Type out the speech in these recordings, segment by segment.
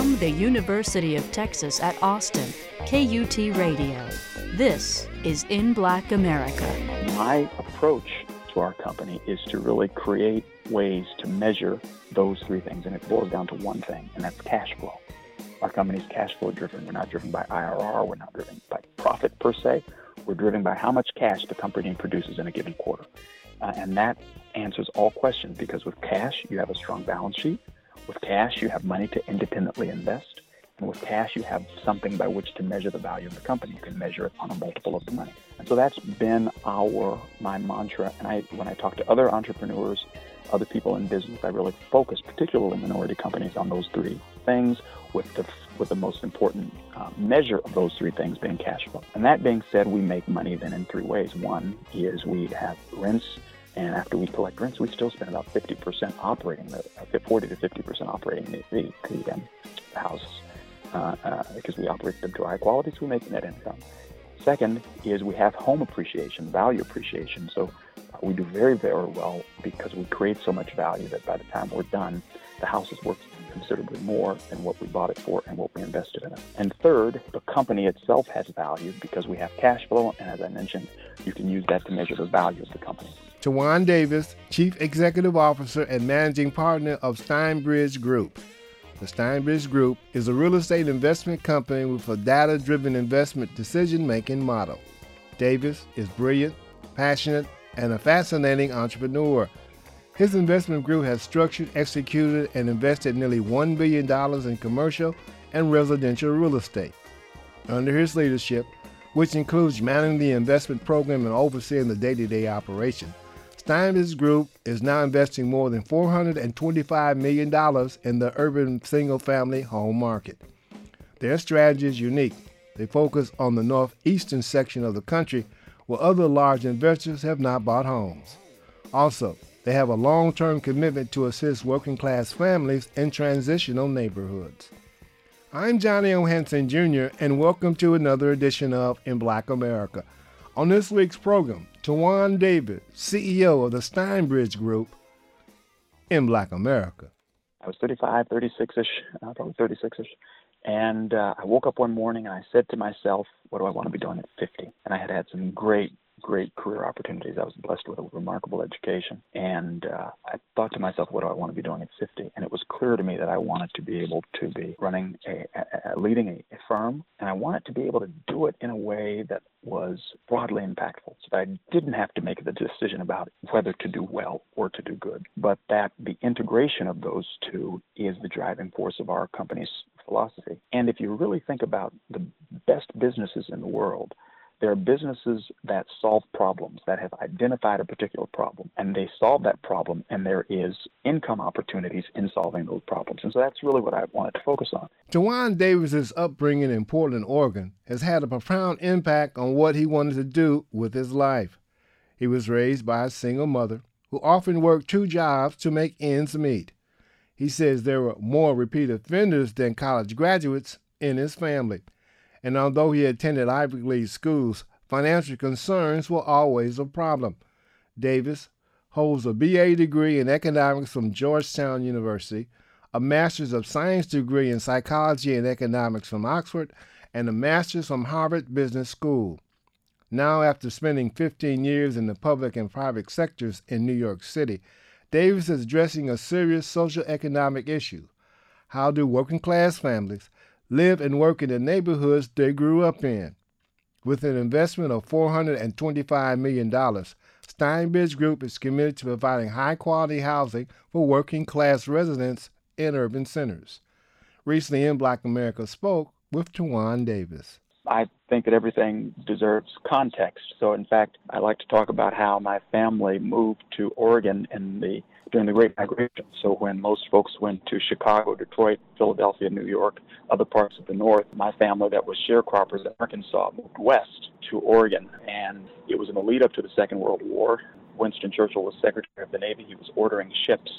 From the University of Texas at Austin, KUT Radio. This is In Black America. My approach to our company is to really create ways to measure those three things, and it boils down to one thing, and that's cash flow. Our company is cash flow driven. We're not driven by IRR. We're not driven by profit per se. We're driven by how much cash the company produces in a given quarter. Uh, and that answers all questions because with cash, you have a strong balance sheet. With cash, you have money to independently invest. And with cash, you have something by which to measure the value of the company. You can measure it on a multiple of the money. And so that's been our my mantra. And I, when I talk to other entrepreneurs, other people in business, I really focus, particularly minority companies, on those three things. With the with the most important uh, measure of those three things being cash flow. And that being said, we make money then in three ways. One is we have rents and after we collect rents, we still spend about 50% operating, the, uh, 40 to 50% operating the, the, the, um, house uh, uh, because we operate them to high quality, so we make net income. Second is we have home appreciation, value appreciation. So uh, we do very, very well because we create so much value that by the time we're done, the house is worth considerably more than what we bought it for and what we invested in it. And third, the company itself has value because we have cash flow, and as I mentioned, you can use that to measure the value of the company. Tawan Davis, Chief Executive Officer and Managing Partner of Steinbridge Group. The Steinbridge Group is a real estate investment company with a data driven investment decision making model. Davis is brilliant, passionate, and a fascinating entrepreneur. His investment group has structured, executed, and invested nearly $1 billion in commercial and residential real estate. Under his leadership, which includes managing the investment program and overseeing the day to day operation, Steinbridge Group is now investing more than $425 million in the urban single family home market. Their strategy is unique. They focus on the northeastern section of the country where other large investors have not bought homes. Also, they have a long term commitment to assist working class families in transitional neighborhoods. I'm Johnny O. Hanson Jr., and welcome to another edition of In Black America. On this week's program, Tawan Davis, CEO of the Steinbridge Group in Black America. I was 35, 36 ish, uh, probably 36 ish. And uh, I woke up one morning and I said to myself, what do I want to be doing at 50? And I had had some great great career opportunities. I was blessed with a remarkable education. And uh, I thought to myself, what do I want to be doing at 50? And it was clear to me that I wanted to be able to be running a, a, a leading a, a firm, and I wanted to be able to do it in a way that was broadly impactful so that I didn't have to make the decision about whether to do well or to do good, but that the integration of those two is the driving force of our company's philosophy. And if you really think about the best businesses in the world, there are businesses that solve problems, that have identified a particular problem, and they solve that problem, and there is income opportunities in solving those problems. And so that's really what I wanted to focus on. Tawan Davis's upbringing in Portland, Oregon, has had a profound impact on what he wanted to do with his life. He was raised by a single mother who often worked two jobs to make ends meet. He says there were more repeat offenders than college graduates in his family and although he attended Ivy League schools, financial concerns were always a problem. Davis holds a BA degree in economics from Georgetown University, a Master's of Science degree in psychology and economics from Oxford, and a Master's from Harvard Business School. Now, after spending 15 years in the public and private sectors in New York City, Davis is addressing a serious social economic issue. How do working class families live and work in the neighborhoods they grew up in. With an investment of $425 million, Steinbridge Group is committed to providing high quality housing for working class residents in urban centers. Recently, In Black America spoke with Tawan Davis. I think that everything deserves context. So, in fact, I like to talk about how my family moved to Oregon in the during the Great Migration. So when most folks went to Chicago, Detroit, Philadelphia, New York, other parts of the North, my family that was sharecroppers in Arkansas moved west to Oregon. And it was in the lead up to the Second World War. Winston Churchill was Secretary of the Navy. He was ordering ships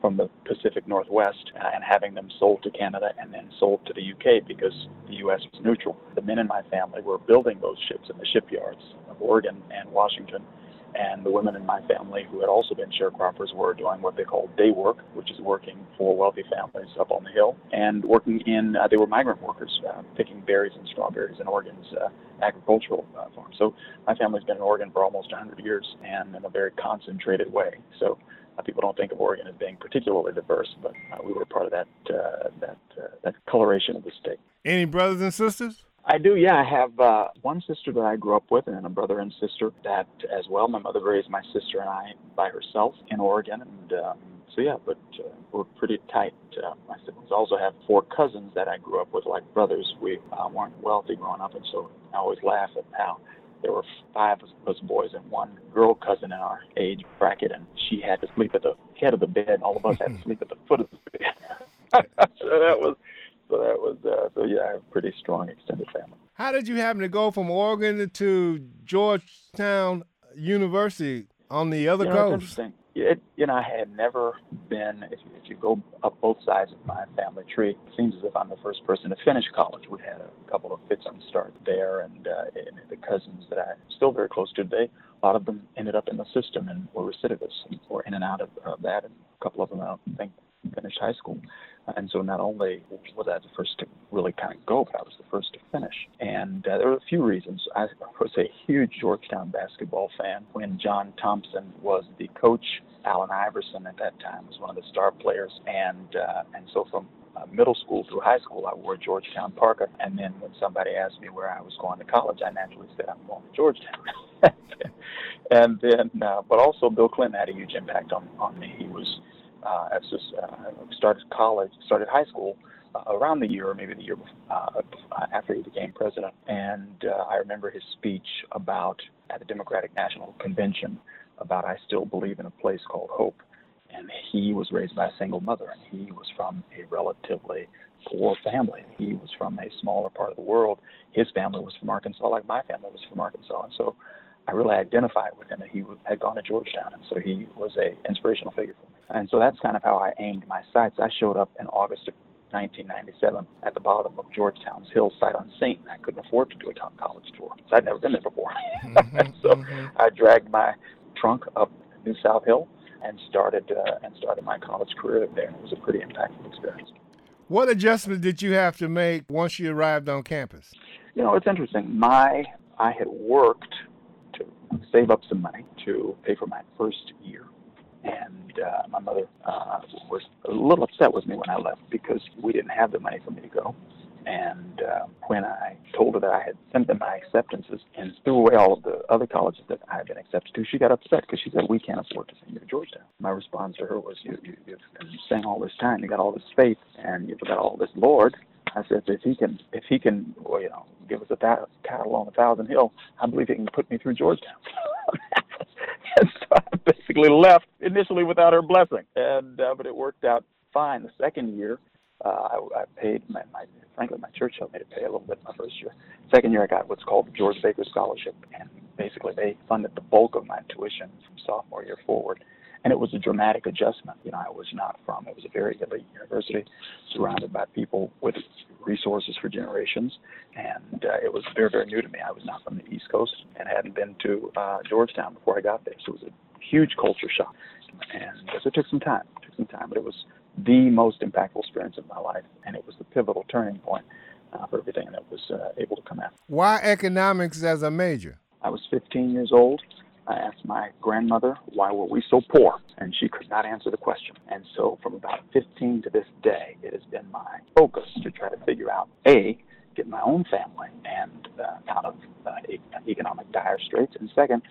from the Pacific Northwest uh, and having them sold to Canada and then sold to the UK because the US was neutral. The men in my family were building those ships in the shipyards of Oregon and Washington And the women in my family who had also been sharecroppers were doing what they called day work, which is working for wealthy families up on the hill, and working in, uh, they were migrant workers, uh, picking berries and strawberries in Oregon's uh, agricultural uh, farm. So my family's been in Oregon for almost 100 years and in a very concentrated way. So uh, people don't think of Oregon as being particularly diverse, but uh, we were part of that uh, that uh, that coloration of the state. Any brothers and sisters? I do, yeah. I have uh, one sister that I grew up with, and a brother and sister that as well. My mother raised my sister and I by herself in Oregon, and um, so yeah. But uh, we're pretty tight. Uh, my siblings also have four cousins that I grew up with, like brothers. We uh, weren't wealthy growing up, and so I always laugh at how there were five of us boys and one girl cousin in our age bracket, and she had to sleep at the head of the bed, and all of us had to sleep at the foot of the bed. so that was so that was uh, so yeah, I have a pretty strong extended family. How did you happen to go from Oregon to Georgetown University on the other you know, coast? interesting. It, you know, I had never been. If you, if you go up both sides of my family tree, it seems as if I'm the first person to finish college. We had a couple of fits on start there, and, uh, and the cousins that I'm still very close to today, a lot of them ended up in the system and were recidivists and were in and out of uh, that, and a couple of them, I don't think, finished high school. And so not only was I the first to really kind of go, but I was the first to finish. And uh, there were a few reasons. I was a huge Georgetown basketball fan. When John Thompson was the coach, Allen Iverson at that time was one of the star players. And uh, and so from uh, middle school through high school, I wore Georgetown Parker. And then when somebody asked me where I was going to college, I naturally said I'm going to Georgetown. and then, uh, but also Bill Clinton had a huge impact on on me. He was uh, as just uh, started college, started high school uh, around the year, or maybe the year uh, after he became president. And uh, I remember his speech about at the Democratic National Convention about I still believe in a place called hope. And he was raised by a single mother, and he was from a relatively poor family. He was from a smaller part of the world. His family was from Arkansas, like my family was from Arkansas. And so I really identified with him. He had gone to Georgetown, and so he was a inspirational figure for me. And so that's kind of how I aimed my sights. I showed up in August of 1997 at the bottom of Georgetown's hillside sight unseen. I couldn't afford to do a town college tour because I'd never been there before. Mm-hmm, so mm-hmm. I dragged my trunk up New South Hill and started uh, and started my college career there. It was a pretty impactful experience. What adjustment did you have to make once you arrived on campus? You know, it's interesting. My I had worked to save up some money to pay for my first year and uh, my mother uh, was a little upset with me when I left because we didn't have the money for me to go. And uh, when I told her that I had sent them my acceptances and threw away all of the other colleges that I had been accepted to, she got upset because she said, "We can't afford to send you to Georgetown." My response to her was, you, you, "You've been saying all this time, you got all this faith, and you've got all this Lord." I said, "If he can, if he can, well, you know, give us a th- cattle on a thousand hill, I believe he can put me through Georgetown." and so I basically left initially without her blessing, and uh, but it worked out fine. The second year, uh, I, I paid my, my frankly my church helped me to pay a little bit my first year. Second year, I got what's called the George Baker Scholarship, and basically they funded the bulk of my tuition from sophomore year forward. And it was a dramatic adjustment. You know, I was not from. It was a very elite university, surrounded by people with resources for generations, and uh, it was very, very new to me. I was not from the East Coast and hadn't been to uh, Georgetown before I got there, so it was a huge culture shock. And so it took some time. It took some time, but it was the most impactful experience of my life, and it was the pivotal turning point uh, for everything that was uh, able to come out. Why economics as a major? I was 15 years old. I asked my grandmother why were we so poor, and she could not answer the question. And so, from about 15 to this day, it has been my focus to try to figure out a get my own family and uh, out of uh, economic dire straits, and second,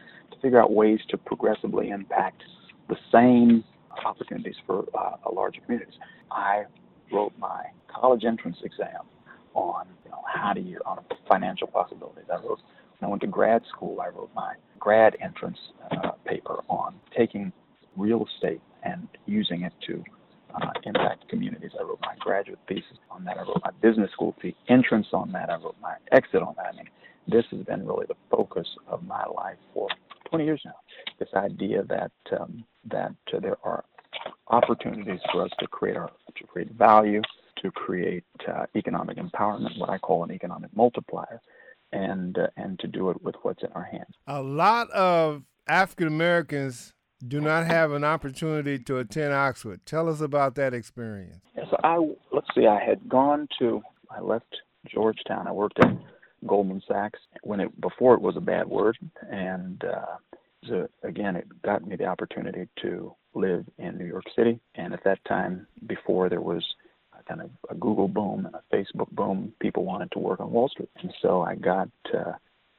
figure out ways to progressively impact the same opportunities for uh, larger communities. I wrote my college entrance exam on you know, how do you on financial possibilities. I wrote when I went to grad school. I wrote my grad entrance uh, paper on taking real estate and using it to uh, impact communities. I wrote my graduate thesis on that. I wrote my business school entrance on that. I wrote my exit on that. I mean, this has been really the focus of my life for 20 years now. This idea that um, that uh, there are opportunities for us to create our, to create value, to create uh, economic empowerment, what I call an economic multiplier, and uh, and to do it with what's in our hands. A lot of African Americans do not have an opportunity to attend Oxford. Tell us about that experience. Yeah, so I let's see, I had gone to I left Georgetown. I worked at Goldman Sachs when it before it was a bad word, and uh, so again, it got me the opportunity to live in New York City. And at that time, before there was kind of a Google boom and a Facebook boom, people wanted to work on Wall Street, and so I got uh,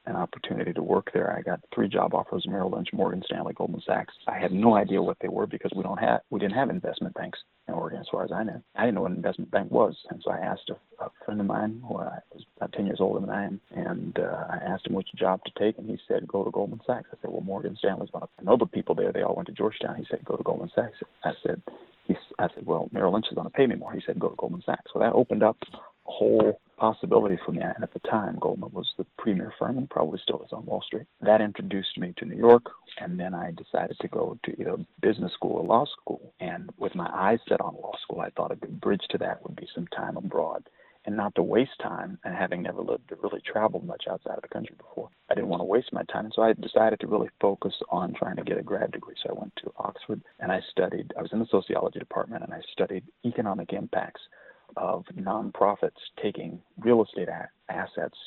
an opportunity to work there. I got three job offers: Merrill Lynch, Morgan Stanley, Goldman Sachs. I had no idea what they were because we don't have we didn't have investment banks in Oregon, as far as I know. I didn't know what an investment bank was, and so I asked a, a friend of mine who I was about 10 years older than I am, and uh, I asked him which job to take, and he said go to Goldman Sachs. I said, well, Morgan Stanley's one of the other people there. They all went to Georgetown. He said go to Goldman Sachs. I said. He, I said, well, Merrill Lynch is going to pay me more. He said, go to Goldman Sachs. So that opened up a whole possibility for me. And at the time, Goldman was the premier firm and probably still is on Wall Street. That introduced me to New York, and then I decided to go to either business school or law school. And with my eyes set on law school, I thought a good bridge to that would be some time abroad and not to waste time. And having never lived or really traveled much outside of the country before, I didn't want to waste my time. And so I decided to really focus on trying to get a grad degree. So I went to Oxford and I studied, I was in the sociology department and I studied economic impacts of nonprofits taking real estate a- assets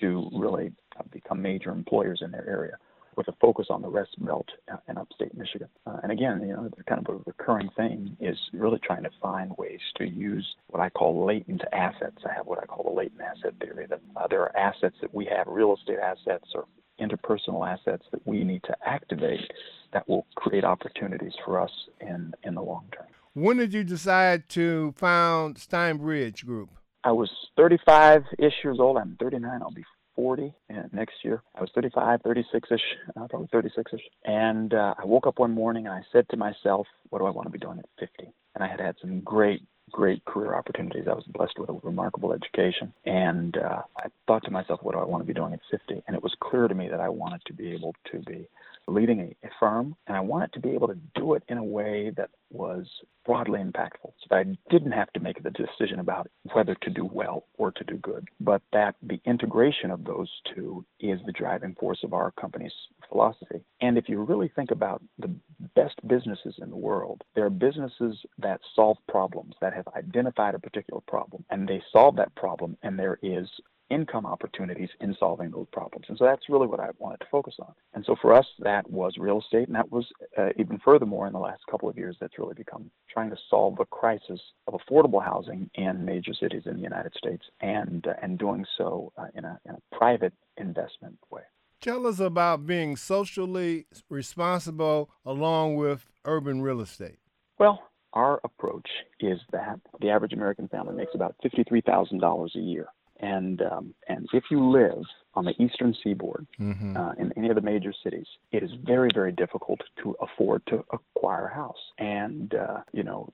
to really uh, become major employers in their area with a focus on the Rust Belt in upstate Michigan. Uh, and again, you know, kind of a recurring theme is really trying to find ways to use what I call latent assets. I have what I call the latent asset theory that uh, there are assets that we have, real estate assets or interpersonal assets that we need to activate that will create opportunities for us in, in the long term. When did you decide to found Steinbridge Group? I was 35 ish years old. I'm 39. I'll be 40 next year. I was 35, 36 ish, uh, probably 36 ish. And uh, I woke up one morning and I said to myself, what do I want to be doing at 50? And I had had some great, great career opportunities. I was blessed with a remarkable education. And uh, I thought to myself, what do I want to be doing at 50? And it was clear to me that I wanted to be able to be leading a, a firm, and I wanted to be able to do it in a way that was broadly impactful so that I didn't have to make the decision about whether to do well or to do good, but that the integration of those two is the driving force of our company's philosophy. And if you really think about the best businesses in the world, there are businesses that solve problems, that have identified a particular problem, and they solve that problem, and there is income opportunities in solving those problems. And so that's really what I wanted to focus on. And so for us, that was real estate. And that was uh, even furthermore in the last couple of years, that's really become trying to solve the crisis of affordable housing in major cities in the United States and, uh, and doing so uh, in, a, in a private investment way. Tell us about being socially responsible along with urban real estate. Well, our approach is that the average American family makes about $53,000 a year. And um, and if you live on the eastern seaboard mm-hmm. uh, in any of the major cities, it is very very difficult to afford to acquire a house. And uh, you know,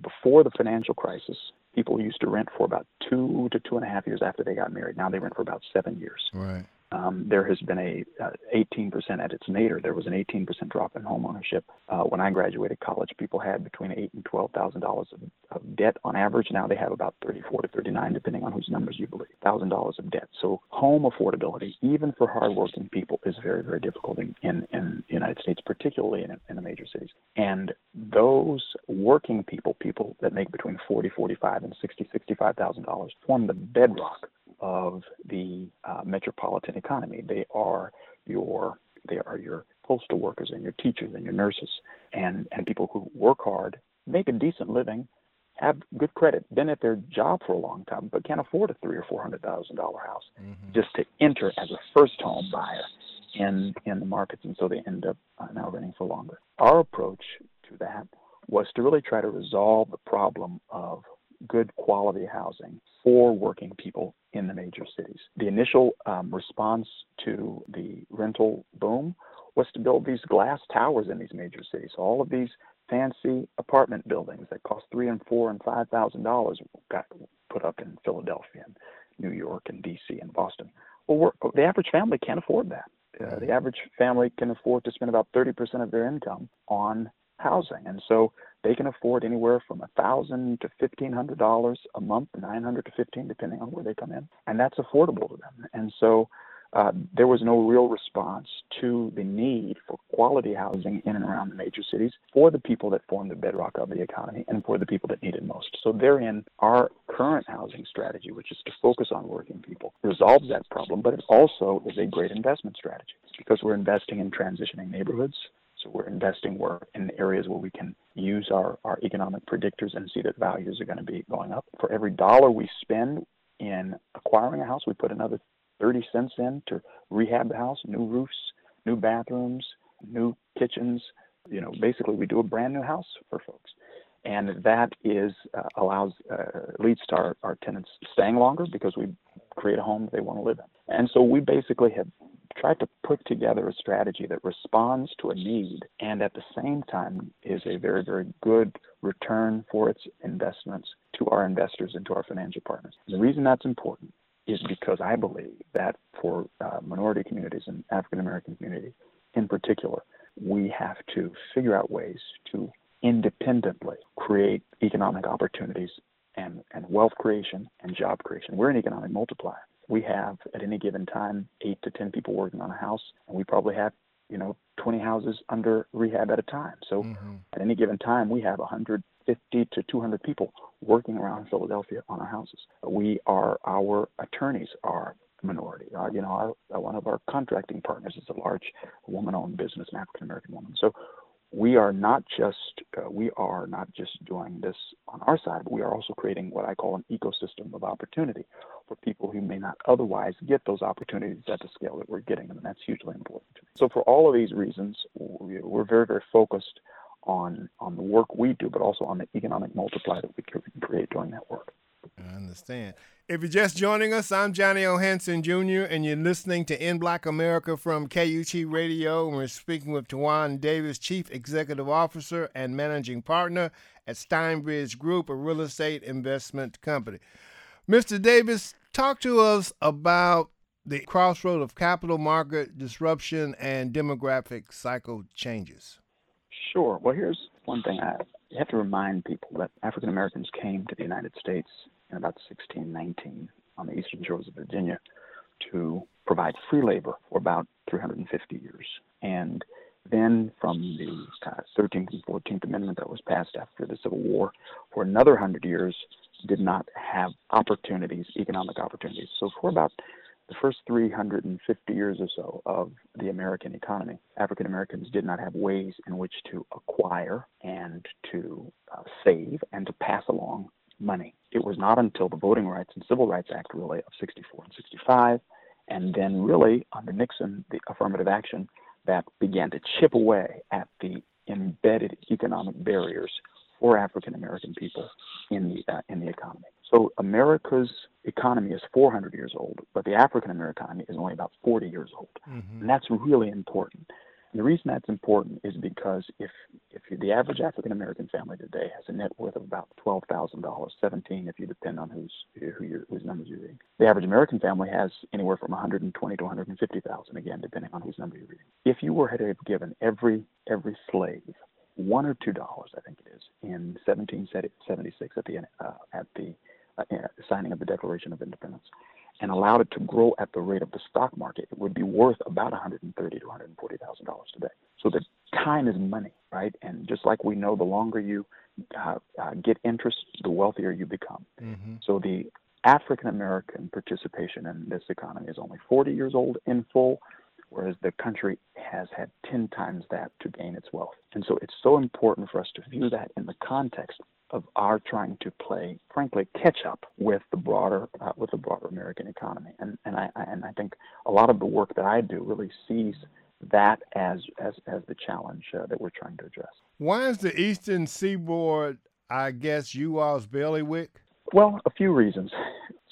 before the financial crisis, people used to rent for about two to two and a half years after they got married. Now they rent for about seven years. Right. Um, there has been a uh, 18% at its nadir. There was an 18% drop in home ownership. Uh, when I graduated college, people had between eight and twelve thousand dollars of debt on average. Now they have about 34 to 39, depending on whose numbers you believe, thousand dollars of debt. So home affordability, even for hardworking people, is very, very difficult in, in, in the United States, particularly in, in the major cities. And those working people, people that make between 40, 45, and 60, 65 thousand dollars, form the bedrock of the uh, metropolitan economy. They are your they are your postal workers and your teachers and your nurses and and people who work hard, make a decent living, have good credit, been at their job for a long time, but can't afford a three or four hundred thousand dollar house mm-hmm. just to enter as a first home buyer in in the markets, and so they end up uh, now renting for longer. Our approach to that was to really try to resolve the problem of good quality housing for working people in the major cities. The initial um, response to the rental boom was to build these glass towers in these major cities. All of these fancy apartment buildings that cost three and four and five thousand dollars got put up in Philadelphia and New York and D.C. and Boston. Well, the average family can't afford that. Uh, the average family can afford to spend about 30% of their income on housing, and so they can afford anywhere from a thousand to fifteen hundred dollars a month, nine hundred to fifteen, depending on where they come in, and that's affordable to them. And so uh, there was no real response to the need for quality housing in and around the major cities for the people that form the bedrock of the economy and for the people that need it most. So, therein, our current housing strategy, which is to focus on working people, resolves that problem, but it also is a great investment strategy because we're investing in transitioning neighborhoods. We're investing work in areas where we can use our, our economic predictors and see that values are going to be going up. For every dollar we spend in acquiring a house, we put another 30 cents in to rehab the house, new roofs, new bathrooms, new kitchens. You know, basically, we do a brand new house for folks. And that is uh, allows uh, leads to our, our tenants staying longer because we create a home they want to live in. And so we basically have tried to put together a strategy that responds to a need and at the same time is a very, very good return for its investments to our investors and to our financial partners. And the reason that's important is because I believe that for uh, minority communities and African American communities in particular, we have to figure out ways to independently create economic opportunities and, and wealth creation and job creation. We're an economic multiplier. We have at any given time eight to ten people working on a house, and we probably have you know 20 houses under rehab at a time. So mm-hmm. at any given time, we have 150 to 200 people working around Philadelphia on our houses. We are our attorneys are minority. Uh, you know, our, uh, one of our contracting partners is a large woman-owned business, an African American woman. So we are not just uh, we are not just doing this on our side, but we are also creating what I call an ecosystem of opportunity for people who may not otherwise get those opportunities at the scale that we're getting them, and that's hugely important. So for all of these reasons, we're very very focused on on the work we do, but also on the economic multiplier that we can create doing that work. I understand. If you're just joining us, I'm Johnny O. Hanson Jr., and you're listening to In Black America from KUT Radio. And we're speaking with Tawan Davis, Chief Executive Officer and Managing Partner at Steinbridge Group, a real estate investment company. Mr. Davis, talk to us about the crossroad of capital market disruption and demographic cycle changes. Sure. Well, here's one thing I have to remind people that African Americans came to the United States in about 1619 on the eastern shores of Virginia to provide free labor for about 350 years. And then from the uh, 13th and 14th Amendment that was passed after the Civil War for another 100 years did not have opportunities, economic opportunities. So for about the first 350 years or so of the American economy, African Americans did not have ways in which to acquire and to uh, save and to pass along money. It was not until the Voting Rights and Civil Rights Act, really, of 64 and 65, and then really under Nixon, the affirmative action that began to chip away at the embedded economic barriers for African American people in the uh, in the economy. So America's economy is 400 years old, but the African American economy is only about 40 years old, mm-hmm. and that's really important. And the reason that's important is because if if the average African American family today has a net worth of about twelve thousand dollars, seventeen if you depend on who's who your whose numbers you're reading. The average American family has anywhere from 120 to 150 thousand, again depending on whose number you're reading. If you were to have given every every slave one or two dollars, I think it is, in 1776 at the uh, at the uh, signing of the Declaration of Independence, and allowed it to grow at the rate of the stock market, it would be worth about 130 to 140 thousand dollars today. So the time is money, right? And just like we know, the longer you uh, uh, get interest, the wealthier you become. Mm-hmm. So the African American participation in this economy is only 40 years old in full whereas the country has had 10 times that to gain its wealth. And so it's so important for us to view that in the context of our trying to play, frankly, catch up with the broader uh, with the broader American economy. And and I and I think a lot of the work that I do really sees that as as as the challenge uh, that we're trying to address. Why is the Eastern Seaboard, I guess, you all's bailiwick? Well, a few reasons.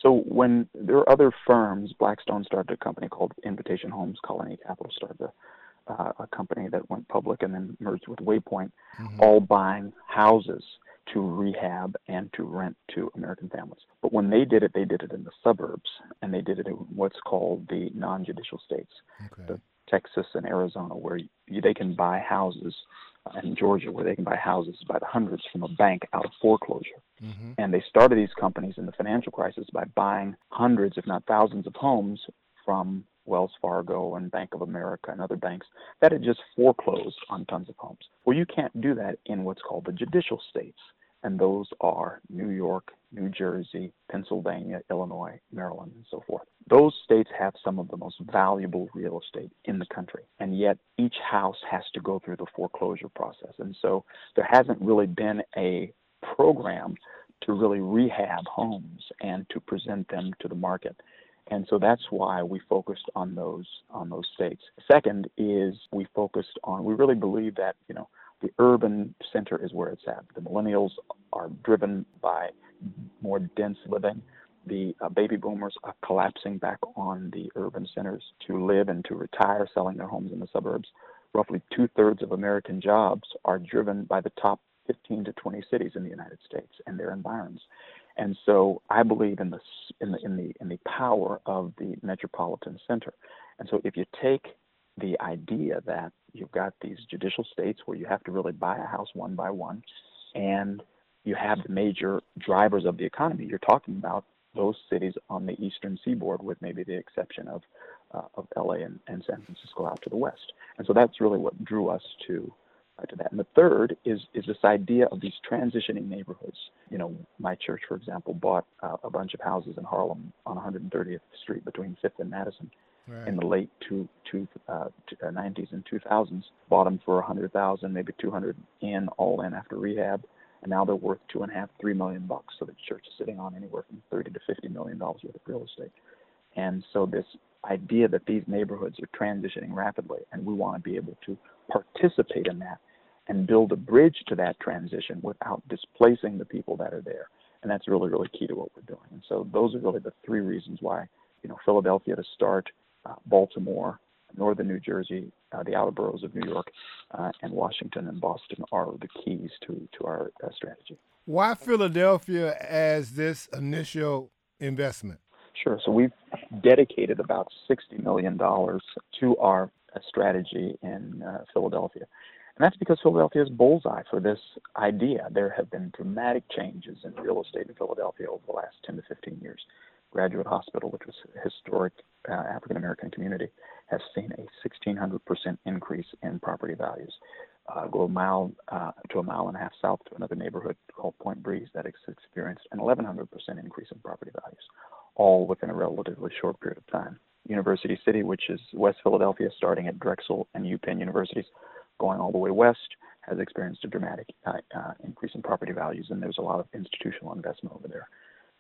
So when there are other firms, Blackstone started a company called Invitation Homes. Colony Capital started a, uh, a company that went public and then merged with Waypoint, mm-hmm. all buying houses to rehab and to rent to American families. But when they did it, they did it in the suburbs, and they did it in what's called the non-judicial states, okay. the Texas and Arizona, where you, they can buy houses in Georgia where they can buy houses by the hundreds from a bank out of foreclosure. Mm-hmm. And they started these companies in the financial crisis by buying hundreds, if not thousands, of homes from Wells Fargo and Bank of America and other banks that had just foreclosed on tons of homes. Well, you can't do that in what's called the judicial states, and those are New York, New Jersey, Pennsylvania, Illinois, Maryland, and so forth. Those states have some of the most valuable real estate in the country, and yet each house has to go through the foreclosure process. And so there hasn't really been a program to really rehab homes and to present them to the market. And so that's why we focused on those on those states. Second is we focused on we really believe that, you know, the urban center is where it's at. The millennials are driven by more dense living. The uh, baby boomers are collapsing back on the urban centers to live and to retire, selling their homes in the suburbs. Roughly two thirds of American jobs are driven by the top 15 to 20 cities in the United States and their environs. And so I believe in the in the in the in the power of the metropolitan center. And so if you take the idea that you've got these judicial states where you have to really buy a house one by one, and you have the major drivers of the economy. You're talking about those cities on the eastern seaboard, with maybe the exception of uh, of LA and, and San Francisco out to the west. And so that's really what drew us to to that. And the third is is this idea of these transitioning neighborhoods. You know, my church, for example, bought uh, a bunch of houses in Harlem on 130th Street between Fifth and Madison. Right. In the late two, two, uh, 90s uh, and 2000s, bought them for 100,000, maybe 200 in, all in after rehab, and now they're worth two and a half, three million bucks. So the church is sitting on anywhere from 30 to 50 million dollars worth of real estate. And so this idea that these neighborhoods are transitioning rapidly, and we want to be able to participate in that and build a bridge to that transition without displacing the people that are there. And that's really, really key to what we're doing. And so those are really the three reasons why, you know, Philadelphia to start, uh, Baltimore, northern New Jersey, uh, the outer boroughs of New York, uh, and Washington and Boston are the keys to, to our uh, strategy. Why Philadelphia as this initial investment? Sure. So we've dedicated about $60 million to our uh, strategy in uh, Philadelphia. And that's because Philadelphia is bullseye for this idea. There have been dramatic changes in real estate in Philadelphia over the last 10 to 15 years. Graduate Hospital, which was a historic uh, African American community, has seen a 1,600% increase in property values. Uh, go a mile uh, to a mile and a half south to another neighborhood called Point Breeze that has experienced an 1,100% increase in property values, all within a relatively short period of time. University City, which is West Philadelphia, starting at Drexel and UPenn universities, going all the way west, has experienced a dramatic uh, uh, increase in property values, and there's a lot of institutional investment over there.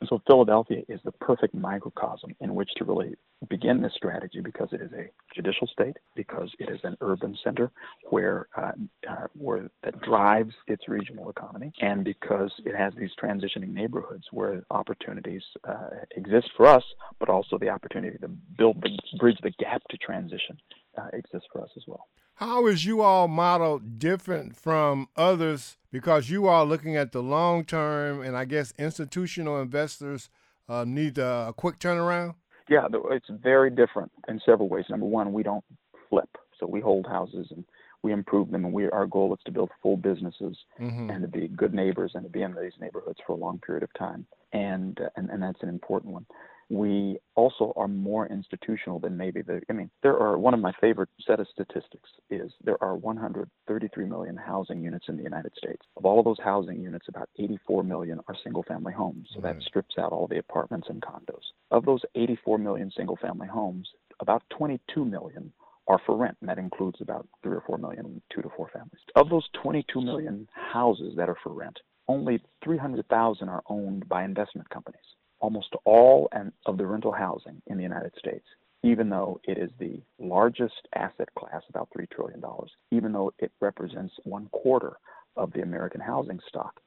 And so Philadelphia is the perfect microcosm in which to really begin this strategy because it is a judicial state, because it is an urban center where uh, uh, where that drives its regional economy, and because it has these transitioning neighborhoods where opportunities uh, exist for us, but also the opportunity to build the bridge the gap to transition uh, exists for us as well. How is you all model different from others because you are looking at the long term, and I guess institutional investors uh, need a, a quick turnaround? Yeah, it's very different in several ways. Number one, we don't flip, so we hold houses and we improve them, and we our goal is to build full businesses mm-hmm. and to be good neighbors and to be in these neighborhoods for a long period of time, and uh, and, and that's an important one we also are more institutional than maybe the i mean there are one of my favorite set of statistics is there are 133 million housing units in the united states. Of all of those housing units about 84 million are single family homes. So that mm-hmm. strips out all the apartments and condos. Of those 84 million single family homes about 22 million are for rent, and that includes about three or four million two to four families. Of those 22 million houses that are for rent, only 300,000 are owned by investment companies almost all of the rental housing in the United States, even though it is the largest asset class, about $3 trillion, even though it represents one quarter of the American housing stock,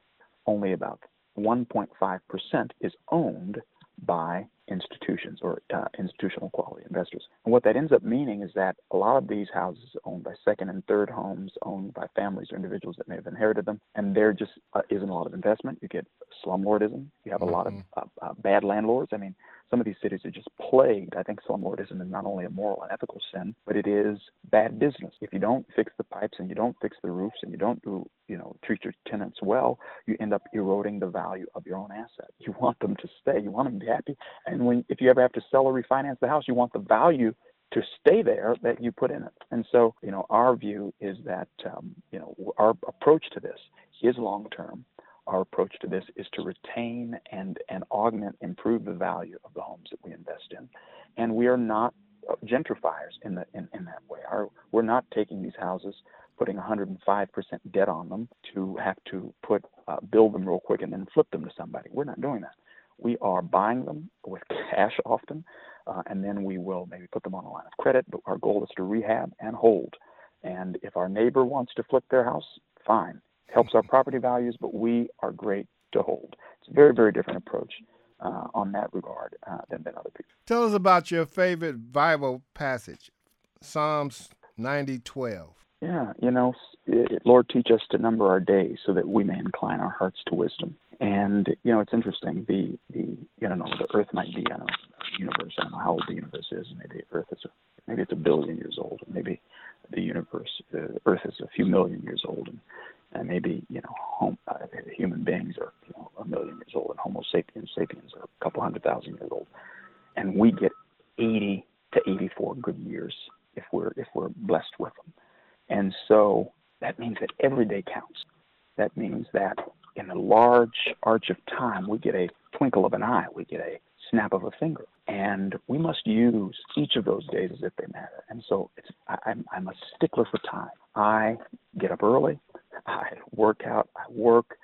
only about 1.5% is owned by institutions or uh, institutional quality investors. And what that ends up meaning is that a lot of these houses are owned by second and third homes, owned by families or individuals that may have inherited them, and there just uh, isn't a lot of investment. You get slumlordism. You have a mm-hmm. lot of mm-hmm. uh, uh, bad landlords. I mean, some of these cities are just plagued. I think slumlordism is not only a moral and ethical sin, but it is bad business. If you don't fix the pipes and you don't fix the roofs and you don't do, you know, treat your tenants well, you end up eroding the value of your own asset. You want them to stay. You want them to be happy. And when if you ever have to sell or refinance the house, you want the value to stay there that you put in it. And so, you know, our view is that, um, you know, our approach to this is long term. Our approach to this is to retain and, and augment, improve the value of the homes that we invest in. And we are not gentrifiers in, the, in, in that way. Our, we're not taking these houses, putting 105% debt on them to have to put uh, build them real quick and then flip them to somebody. We're not doing that. We are buying them with cash often, uh, and then we will maybe put them on a line of credit. But our goal is to rehab and hold. And if our neighbor wants to flip their house, fine. It helps our property values, but we are great to hold. It's a very, very different approach uh, on that regard uh, than, than other people. Tell us about your favorite Bible passage, Psalms 90 12. Yeah, you know, Lord, teach us to number our days so that we may incline our hearts to wisdom. And you know, it's interesting. The the you know the Earth might be I don't know universe. I don't know how old the universe is. Maybe Earth is a, maybe it's a billion years old. Maybe the universe, Earth is a few million years old, and, and maybe you know home, uh, human beings are you know a million years old, and Homo sapiens sapiens are a couple hundred thousand years old, and we get 80 to 84 good years if we're if we're blessed with them, and so that means that every day counts. That means that in a large arch of time, we get a twinkle of an eye, we get a snap of a finger. And we must use each of those days as if they matter. And so it's, I, I'm, I'm a stickler for time. I get up early, I work out, I work,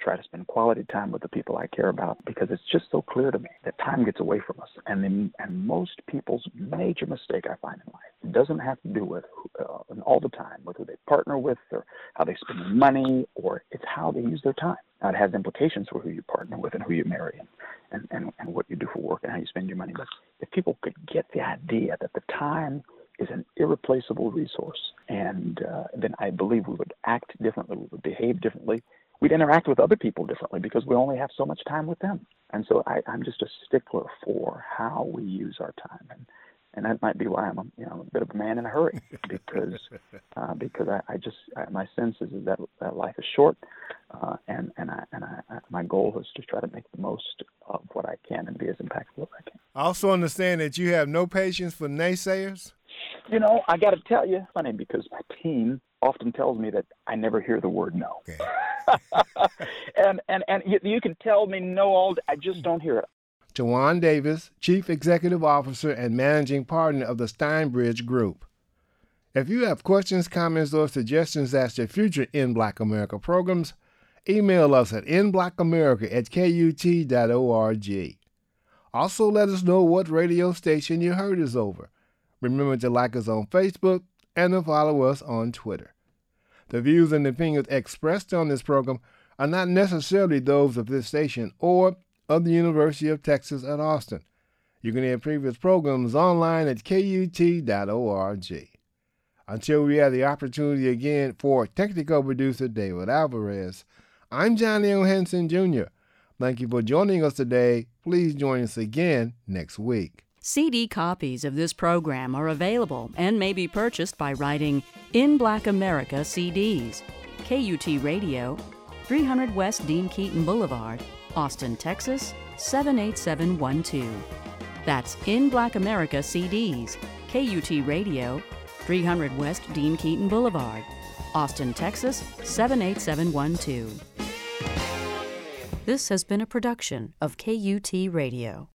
try to spend quality time with the people I care about because it's just so clear to me that time gets away from us. And then, and most people's major mistake I find in life it doesn't have to do with uh, all the time with who they partner with or how they spend money or it's how they use their time. Now, it has implications for who you partner with and who you marry and, and, and, and what you do for work and how you spend your money. But if people could get the idea that the time is an irreplaceable resource, and uh, then I believe we would act differently, we would behave differently, we'd interact with other people differently because we only have so much time with them. And so I, I'm just a stickler for how we use our time. And and that might be why I'm a, you know a bit of a man in a hurry because uh, because I, I just I, my sense is, is that, that life is short, uh, and and I and I, my goal is to try to make the most of what I can and be as impactful as I can. I also understand that you have no patience for naysayers. You know, I got to tell you, funny because my team often tells me that I never hear the word no. Okay. and and and you, you, can tell me no all day, I just don't hear it. Tawan Davis, Chief Executive Officer and Managing Partner of the Steinbridge Group. If you have questions, comments, or suggestions as to future In Black America programs, email us at inblackamerica at kut.org. Also, let us know what radio station you heard us over. Remember to like us on Facebook and to follow us on Twitter. The views and opinions expressed on this program are not necessarily those of this station or of the University of Texas at Austin. You can hear previous programs online at kut.org. Until we have the opportunity again for technical producer David Alvarez, I'm Johnny O. Jr. Thank you for joining us today. Please join us again next week. CD copies of this program are available and may be purchased by writing In Black America CDs, KUT Radio, 300 West Dean Keaton Boulevard, Austin, Texas 78712. That's In Black America CDs, KUT Radio, 300 West Dean Keaton Boulevard, Austin, Texas 78712. This has been a production of KUT Radio.